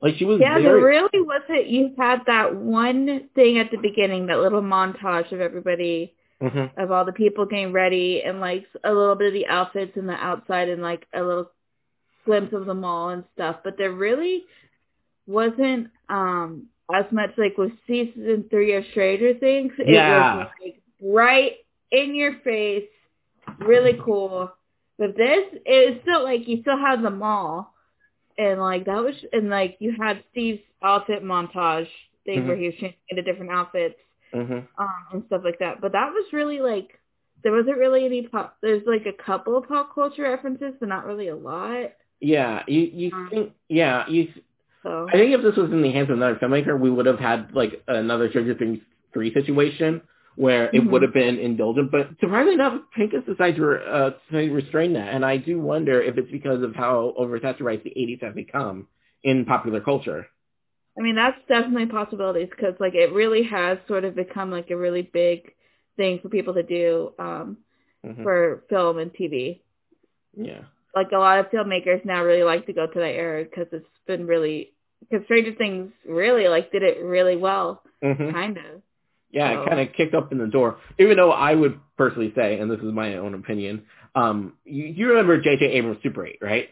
Like she was yeah, very, there really wasn't you had that one thing at the beginning, that little montage of everybody Mhm. of all the people getting ready and like a little bit of the outfits and the outside and like a little glimpse of the mall and stuff. But there really wasn't um as much like with season three of Stranger Things. It Yeah. was like right in your face, really cool. But this is still like you still have the mall and like that was and like you had Steve's outfit montage thing Mhm. where he was changing into different outfits Mhm. um, and stuff like that. But that was really like there wasn't really any pop. There's like a couple of pop culture references, but not really a lot. Yeah, you you Um, think yeah you. So I think if this was in the hands of another filmmaker, we would have had like another Stranger Things three situation where it Mhm. would have been indulgent. But surprisingly enough, Jenkins decided to, uh, to restrain that, and I do wonder if it's because of how oversaturated the '80s have become in popular culture. I mean that's definitely possibilities because like it really has sort of become like a really big thing for people to do um, Mhm. for film and TV. Yeah. Like a lot of filmmakers now really like to go to that era because it's been really because Stranger Things really like did it really well, hmm kind of. Yeah, So- it kind of kicked up in the door. Even though I would personally say, and this is my own opinion, um, you, you remember J.J. Abrams' Super 8, right?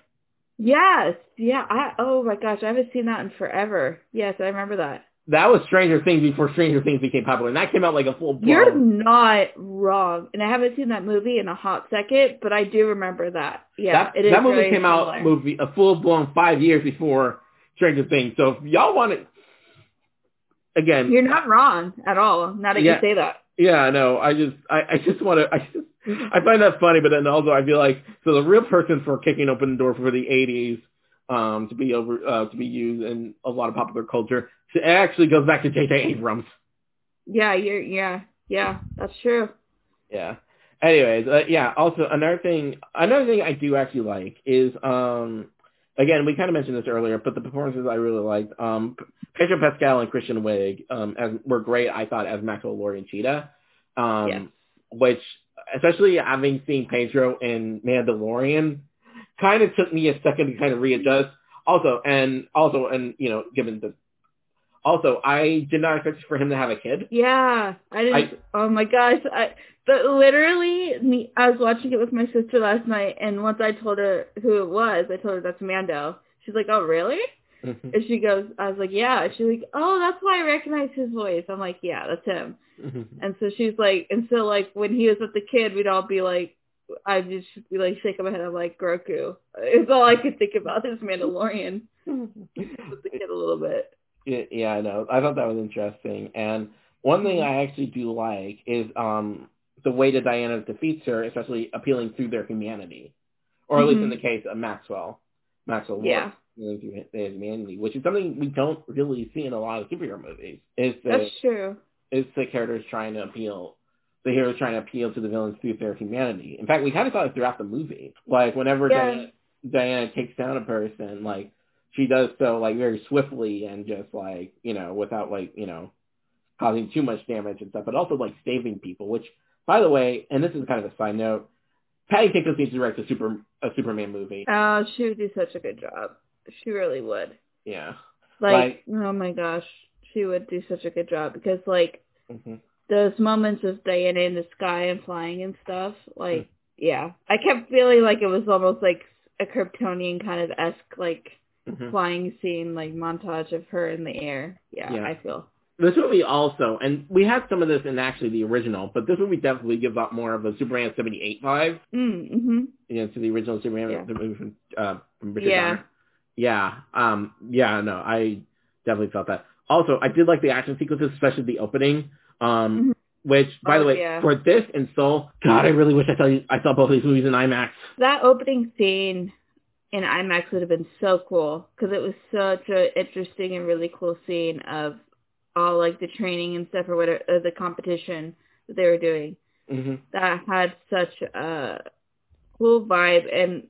Yes, yeah. I oh my gosh, I haven't seen that in forever. Yes, I remember that. That was Stranger Things before Stranger Things became popular, and that came out like a full blown. You're not wrong, and I haven't seen that movie in a hot second, but I do remember that. Yeah, that, it is that movie came out movie a full blown five years before Stranger Things. So if y'all want to, again, You're not wrong at all. Now that Yeah. you say that. Yeah, no, I just, I, I just want to, I just, I find that funny, but then also I feel like, so the real person for kicking open the door for the '80s, um, to be over, uh, to be used in a lot of popular culture, it actually goes back to J.J. Abrams. Yeah, you're. Yeah, yeah, that's true. Yeah. Anyways, uh, yeah. Also, another thing, another thing I do actually like is, um, again, we kind of mentioned this earlier, but the performances I really liked. Um, Pedro Pascal and Kristen Wiig um, as, were great, I thought, as Maxwell Lord and Cheetah. Um. Which, especially having seen Pedro in Mandalorian, kind of took me a second to kind of readjust. Also, and also, and you know, given the, also, I did not expect for him to have a kid. Yeah, I didn't. oh my gosh, I. But literally, me. I was watching it with my sister last night, and once I told her who it was, I told her that's Mando. She's like, "Oh, really?" Mhm. And she goes, "I was like, yeah." She's like, "Oh, that's why I recognize his voice." I'm like, "Yeah, that's him." Mhm. And so she's like, and so like when he was with the kid, we'd all be like, I'd just be like shaking my head. I'm like, Grogu. It's all I could think about is Mandalorian *laughs* with the kid a little bit. Yeah, yeah, I know. I thought that was interesting. And one thing I actually do like is um the way that Diana defeats her, especially appealing through their humanity, or at least in Mhm. the case of Maxwell. Maxwell Lord, Yeah. appealing through their humanity, which is something we don't really see in a lot of superhero movies. Is the That's true. is the characters trying to appeal, the heroes trying to appeal to the villains through their humanity. In fact, we kind of saw it throughout the movie. Like whenever Yeah. Diana, Diana takes down a person, like she does so like very swiftly and just like you know without like you know causing too much damage and stuff, but also like saving people. Which, by the way, and this is kind of a side note, Patty Jenkins needs to direct a super a Superman movie. Oh, she would do such a good job. She really would. Yeah. Like, oh my gosh, she would do such a good job because like hmm those moments of Diana in the sky and flying and stuff, like, yeah, I kept feeling like it was almost like a Kryptonian kind of esque like hmm flying scene, like montage of her in the air. Yeah, Yeah. I feel. This movie also, and we had some of this in actually the original, but this movie definitely gives up more of a Superman 78 vibe, Mm, mm-hmm. you know, to the original Superman, Yeah. the movie from, uh, from Richard Yeah. Donner. Yeah. Um, yeah, no, I definitely felt that. Also, I did like the action sequences, especially the opening, um, Mhm. which, by Oh, the way, yeah. for this and Soul, God, I really wish I saw, I saw both of these movies in IMAX. That opening scene in IMAX would have been so cool because it was such a interesting and really cool scene of all like the training and stuff or whatever, uh, the competition that they were doing. hmm that had such a cool vibe and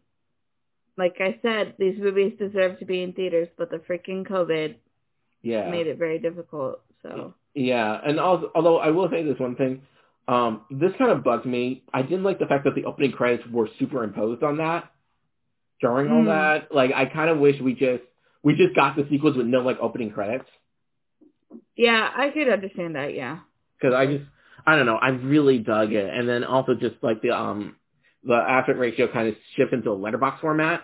like I said, these movies deserve to be in theaters, but the freaking COVID Yeah. made it very difficult. So Yeah, and also, although I will say this one thing, um, this kind of bugged me. I didn't like the fact that the opening credits were superimposed on that during all Mm. that. Like, I kind of wish we just we just got the sequels with no like opening credits yeah, I could understand that. Yeah, because I just I don't know I really dug it, and then also just like the um the aspect ratio kind of shifts into a letterbox format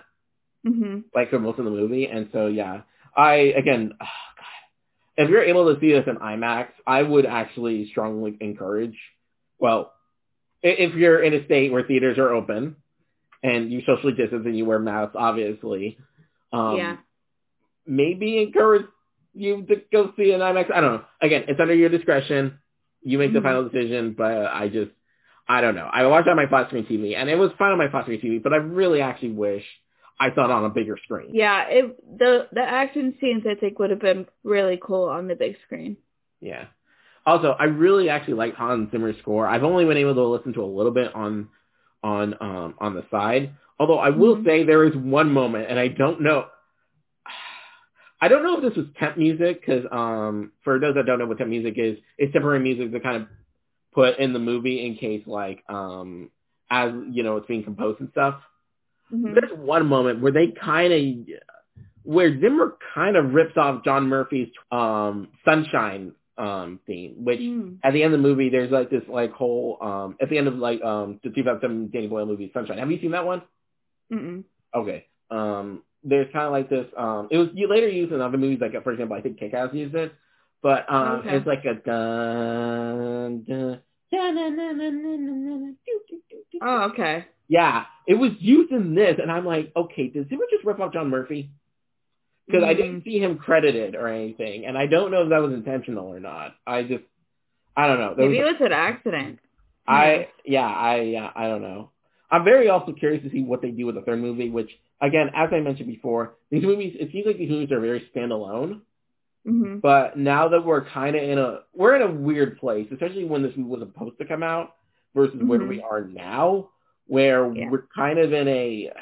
hmm like for most of the movie, and so yeah, I again. *sighs* Oh, God. If you're able to see this in IMAX, I would actually strongly encourage. Well, if you're in a state where theaters are open and you socially distance and you wear masks, obviously, um, yeah, maybe encourage you to go see an IMAX. I don't know. Again, it's under your discretion. You make the Mhm. final decision, but I just, I don't know. I watched it on my flat screen TV, and it was fine on my flat screen TV, but I really actually wish I saw it on a bigger screen. yeah. It the the action scenes I think would have been really cool on the big screen. Yeah. Also, I really actually like Hans Zimmer's score. I've only been able to listen to a little bit on on um on the side. Although I will Mhm. say there is one moment, and I don't know. *sighs* I don't know if this was temp music because um for those that don't know what temp music is, it's temporary music that kind of put in the movie in case like um as you know it's being composed and stuff. hmm There's one moment where they kind of, where Zimmer kind of rips off John Murphy's um, Sunshine um theme which mm. at the end of the movie there's like this like whole um at the end of like um the 2007 danny boyle movie sunshine have you seen that one Mm-mm. okay um there's kind of like this um it was you later used in other movies like for example i think kick-ass used it but um okay. it's like a dun, dun, dun dun dun dun dun. oh okay yeah it was used in this and i'm like okay does zimmer just rip off john murphy because I didn't see him credited or anything, and I don't know if that was intentional or not. I just, I don't know. There Maybe was, it was an accident. I, yeah, I, yeah, I don't know. I'm very also curious to see what they do with the third movie, which, again, as I mentioned before, these movies, it seems like these movies are very standalone. hmm But now that we're kind of in a, we're in a weird place, especially when this movie was supposed to come out versus where Mhm. we are now, where Yeah. we're kind of in a,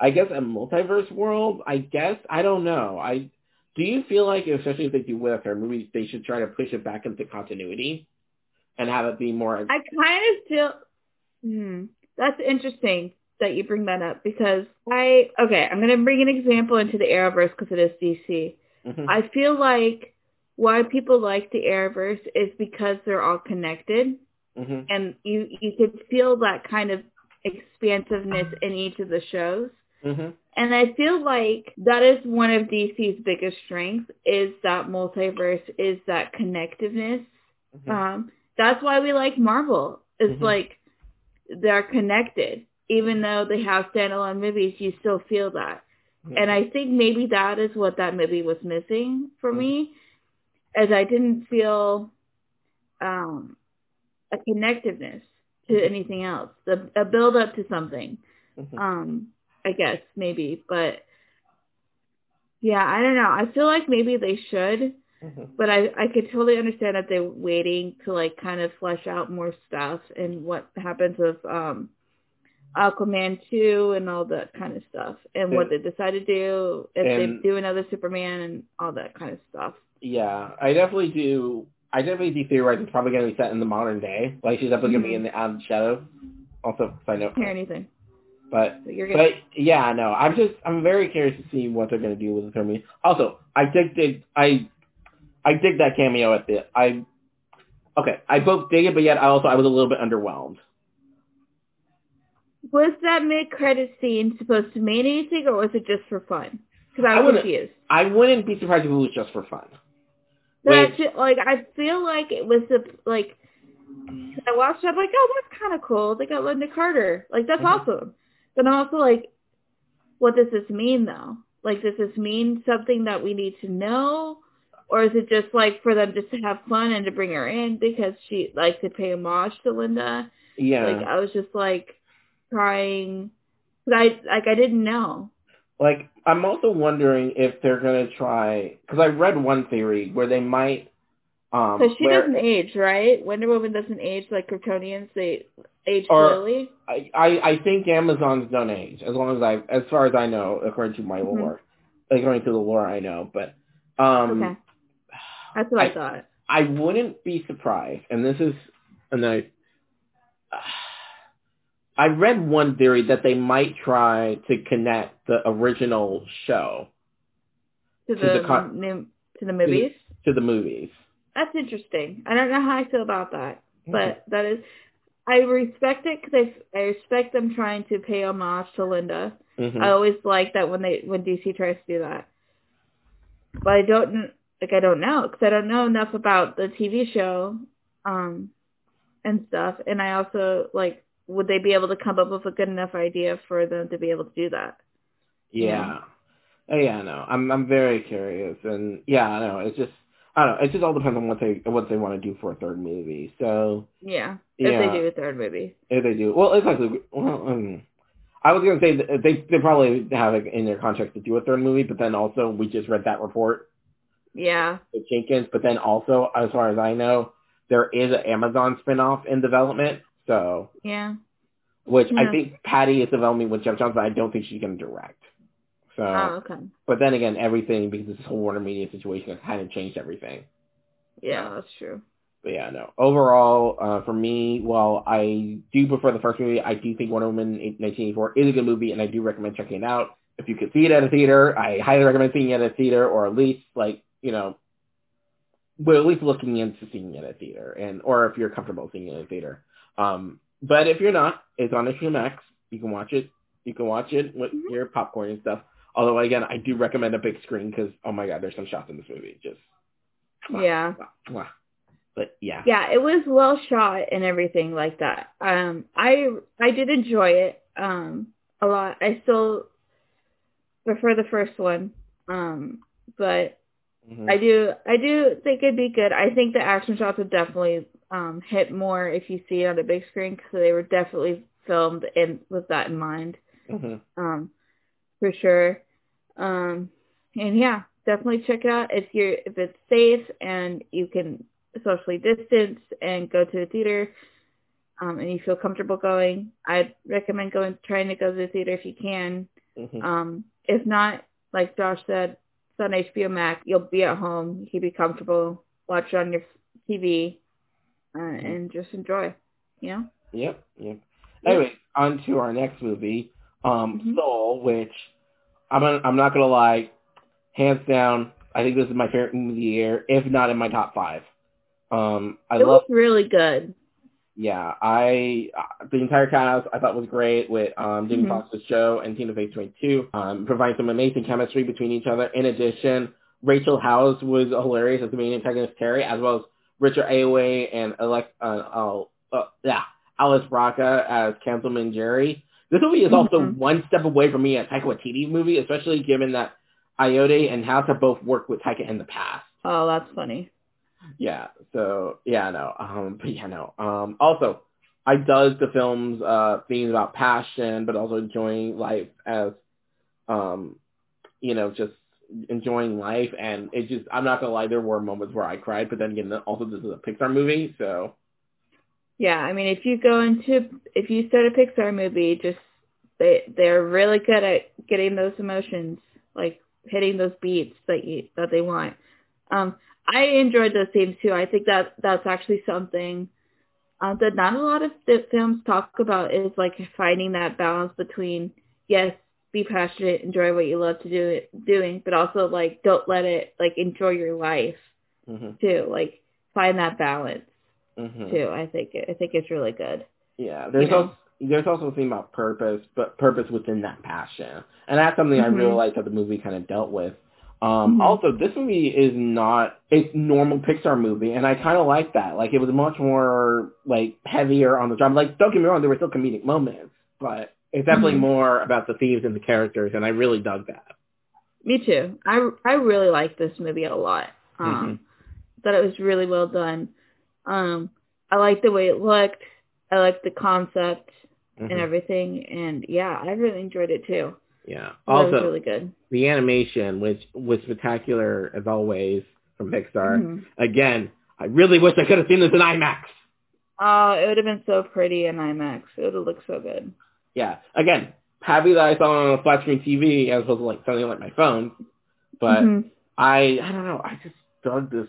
I guess a multiverse world. I guess I don't know. I do you feel like, especially if they do with our movies, they should try to push it back into continuity and have it be more. I kind of feel. Hmm, that's interesting that you bring that up because I okay. I'm gonna bring an example into the Arrowverse because it is DC. Mhm. I feel like why people like the Arrowverse is because they're all connected, Mhm. and you you could feel that kind of expansiveness in each of the shows. Mhm. And I feel like that is one of DC's biggest strengths is that multiverse, is that connectiveness. Mhm. Um, that's why we like Marvel. It's Mhm. like they're connected. Even though they have standalone movies, you still feel that. And I think maybe that is what that movie was missing for me, as I didn't feel um, a connectiveness to anything else, the, a build up to something. Um, I guess maybe, but yeah, I don't know. I feel like maybe they should, Mhm. but I I could totally understand that they're waiting to like kind of flesh out more stuff and what happens with um Aquaman 2 and all that kind of stuff and what they decide to do if And- they do another Superman and all that kind of stuff. Yeah, I definitely do. I definitely do theorize it's probably going to be set in the modern day. Like she's definitely going to be in the Out of Shadow. Also, side note. Hear anything? But But you're but yeah, no, I'm just I'm very curious to see what they're going to do with the third movie. Also, I dig dig I I dig that cameo at the I okay I both dig it, but yet I also I was a little bit underwhelmed. was that mid credit scene supposed to mean anything or was it just for fun? Because I I was wouldn't- confused. I wouldn't be surprised if it was just for fun. But I Wait. like I feel like it was the like I watched it, I'm like, oh, that's kind of cool. They got Lynda Carter. Like that's Mhm. awesome. But I'm also like, what does this mean though? Like, does this mean something that we need to know, or is it just like for them just to have fun and to bring her in because she like to pay homage to Lynda? Yeah, Like I was just like trying. Cause I like I didn't know. like I'm also wondering if they're gonna try because I read one theory where they might um Because she where- doesn't age, right? Wonder Woman doesn't age like Kryptonians. They age slowly. I, I I think Amazons don't age as long as I as far as I know according to my Mhm. lore according to the lore I know but um Okay. That's what I, I- thought. I wouldn't be surprised and this is and I *sighs* I read one theory that they might try to connect the original show To to the, the co- to the movies. to the movies. That's interesting. I don't know how I feel about that, but that is. I respect it because I, I respect them trying to pay homage to Lynda. Mhm. I always like that when they when DC tries to do that. But I don't like I don't know because I don't know enough about the TV show, um, and stuff. And I also like would they be able to come up with a good enough idea for them to be able to do that? Yeah. Oh, yeah, no. I'm I'm very curious and yeah, I know. It's just I don't know, it just all depends on what they what they want to do for a third movie. So Yeah, if Yeah. they do a third movie. if they do well it's likely well um, I was gonna say that they they probably have it in their contract to do a third movie, but then also we just read that report Yeah. with Jenkins, but then also as far as I know, there is an Amazon spinoff in development. So Yeah. which I think Patty is developing with Jeff Johnson, I don't think she's gonna direct. So Oh, okay. But then again, everything because this whole Warner Media situation has kind of changed everything. Yeah, that's true. But yeah, no. Overall, uh, for me, while I do prefer the first movie, I do think Wonder Woman 1984 is a good movie, and I do recommend checking it out. If you could see it at a theater, I highly recommend seeing it at a theater, or at least like you know, well, at least looking into seeing it at a theater, and or if you're comfortable seeing it at a theater. Um, but if you're not, it's on HBO Max. You can watch it. You can watch it with Mhm. your popcorn and stuff. Although again, I do recommend a big screen because oh my god, there's some shots in this movie just. mwah, Yeah. mwah, mwah. But yeah. Yeah, it was well shot and everything like that. Um, I I did enjoy it um a lot. I still prefer the first one, um, but Mhm. I do I do think it'd be good. I think the action shots would definitely um hit more if you see it on a big screen because they were definitely filmed in with that in mind. Mhm. um, for sure. Um, and yeah, definitely check it out if you're if it's safe and you can socially distance and go to the theater, um, and you feel comfortable going. I'd recommend going trying to go to the theater if you can. Mhm. Um, if not, like Josh said, it's on HBO Max. You'll be at home. You can be comfortable, watch it on your TV, uh, and just enjoy. You know. Yep, yep. Anyway, on to our next movie, um, Mhm. Soul, which I'm gonna, I'm not gonna lie, hands down, I think this is my favorite movie of the year, if not in my top five. Um, I it love, was really good. yeah, I uh, the entire cast I thought was great with um Jamie Mhm. Foxx's Joe and Tina Fey's 22, um, providing some amazing chemistry between each other. In addition, Rachel House was hilarious as the main antagonist Terry, as well as Richard Ayoade and Alex, uh, uh, uh, yeah, Alice Braga as Councilman Jerry. This movie is also Mhm. one step away from me a Taika Waititi movie, especially given that Ayoade and House have both worked with Taika in the past. Oh, that's funny. Yeah, so yeah, no, um, *laughs* but yeah, no. Um, also, I does the film's uh themes about passion, but also enjoying life as, um, you know, just enjoying life, and it just I'm not gonna lie, there were moments where I cried, but then again, also this is a Pixar movie, so Yeah, I mean, if you go into if you start a Pixar movie, just they they're really good at getting those emotions, like hitting those beats that you that they want. Um, I enjoyed those themes too. I think that that's actually something um, that not a lot of films talk about is like finding that balance between yes, be passionate, enjoy what you love to do doing, but also like don't let it like enjoy your life hmm too. Like find that balance hmm too. I think I think it's really good. Yeah, there's You know? also there's also a theme about purpose, but purpose within that passion, and that's something I really like that the movie kind of dealt with. Um, Mhm. Also, this movie is not a normal Pixar movie, and I kind of like that. Like, it was much more like heavier on the drama. Like, don't get me wrong, there were still comedic moments, but it's definitely Mhm. more about the themes and the characters, and I really dug that. Me too. I I really liked this movie a lot. Um, thought it was really well done. Um, I liked the way it looked. I liked the concept Mhm. and everything, and yeah, I really enjoyed it too. Yeah. Thought it was Also, really good. the animation, which was spectacular as always from Pixar. Mhm. Again, I really wish I could have seen this in IMAX. Oh, it would have been so pretty in IMAX. It would have looked so good. yeah, again, happy that I saw it on a flat screen TV as opposed to like something like my phone. But Mhm. I, I don't know, I just dug this.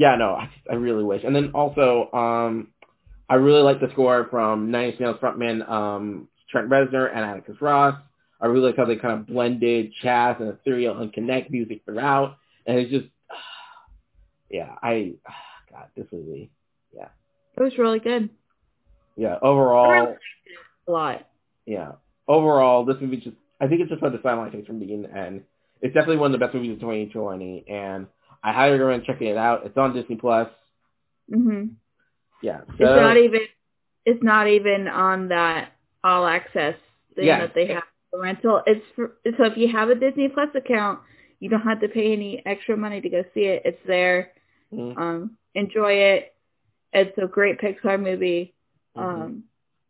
Yeah, no, *laughs* I I really wish. And then also, um, I really like the score from Nine Inch Nails frontman um, Trent Reznor and Atticus Ross. I really like how they kind of blended jazz and ethereal and connect music throughout. And it's just, *sighs* yeah, I, *sighs* God, this movie, yeah, It was really good. yeah. Overall, A lot. yeah. Overall, this movie just, I think it's just like the silent things from beginning to end. It's definitely one of the best movies of 2020, and I highly recommend checking it out. It's on Disney Plus. Mhm. Yeah. It's not even it's not even on that all access thing Yeah. that they have for rental. It's for, so if you have a Disney Plus account, you don't have to pay any extra money to go see it. It's there. Mhm. Um, enjoy it. It's a great Pixar movie. Mhm. Um,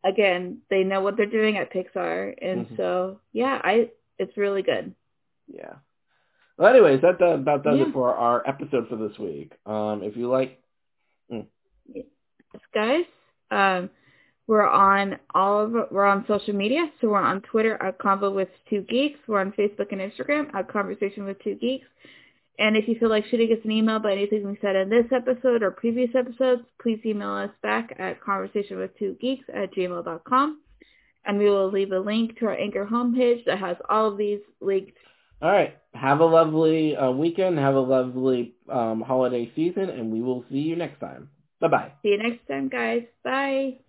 again, they know what they're doing at Pixar, and Mhm. so yeah, I it's really good. Yeah. Well, anyways, that does, about does Yeah. it for our episode for this week. Um, if you like, Yes, guys. Um, we're on all of we're on social media, so we're on Twitter at Convo with Two Geeks. We're on Facebook and Instagram at Conversation with Two Geeks. And if you feel like shooting us an email about anything we said in this episode or previous episodes, please email us back at conversationwithtwogeeks at gmail.com. And we will leave a link to our Anchor homepage that has all of these linked. All right, have a lovely uh, weekend, have a lovely um, holiday season, and we will see you next time. Bye bye. See you next time, guys. Bye.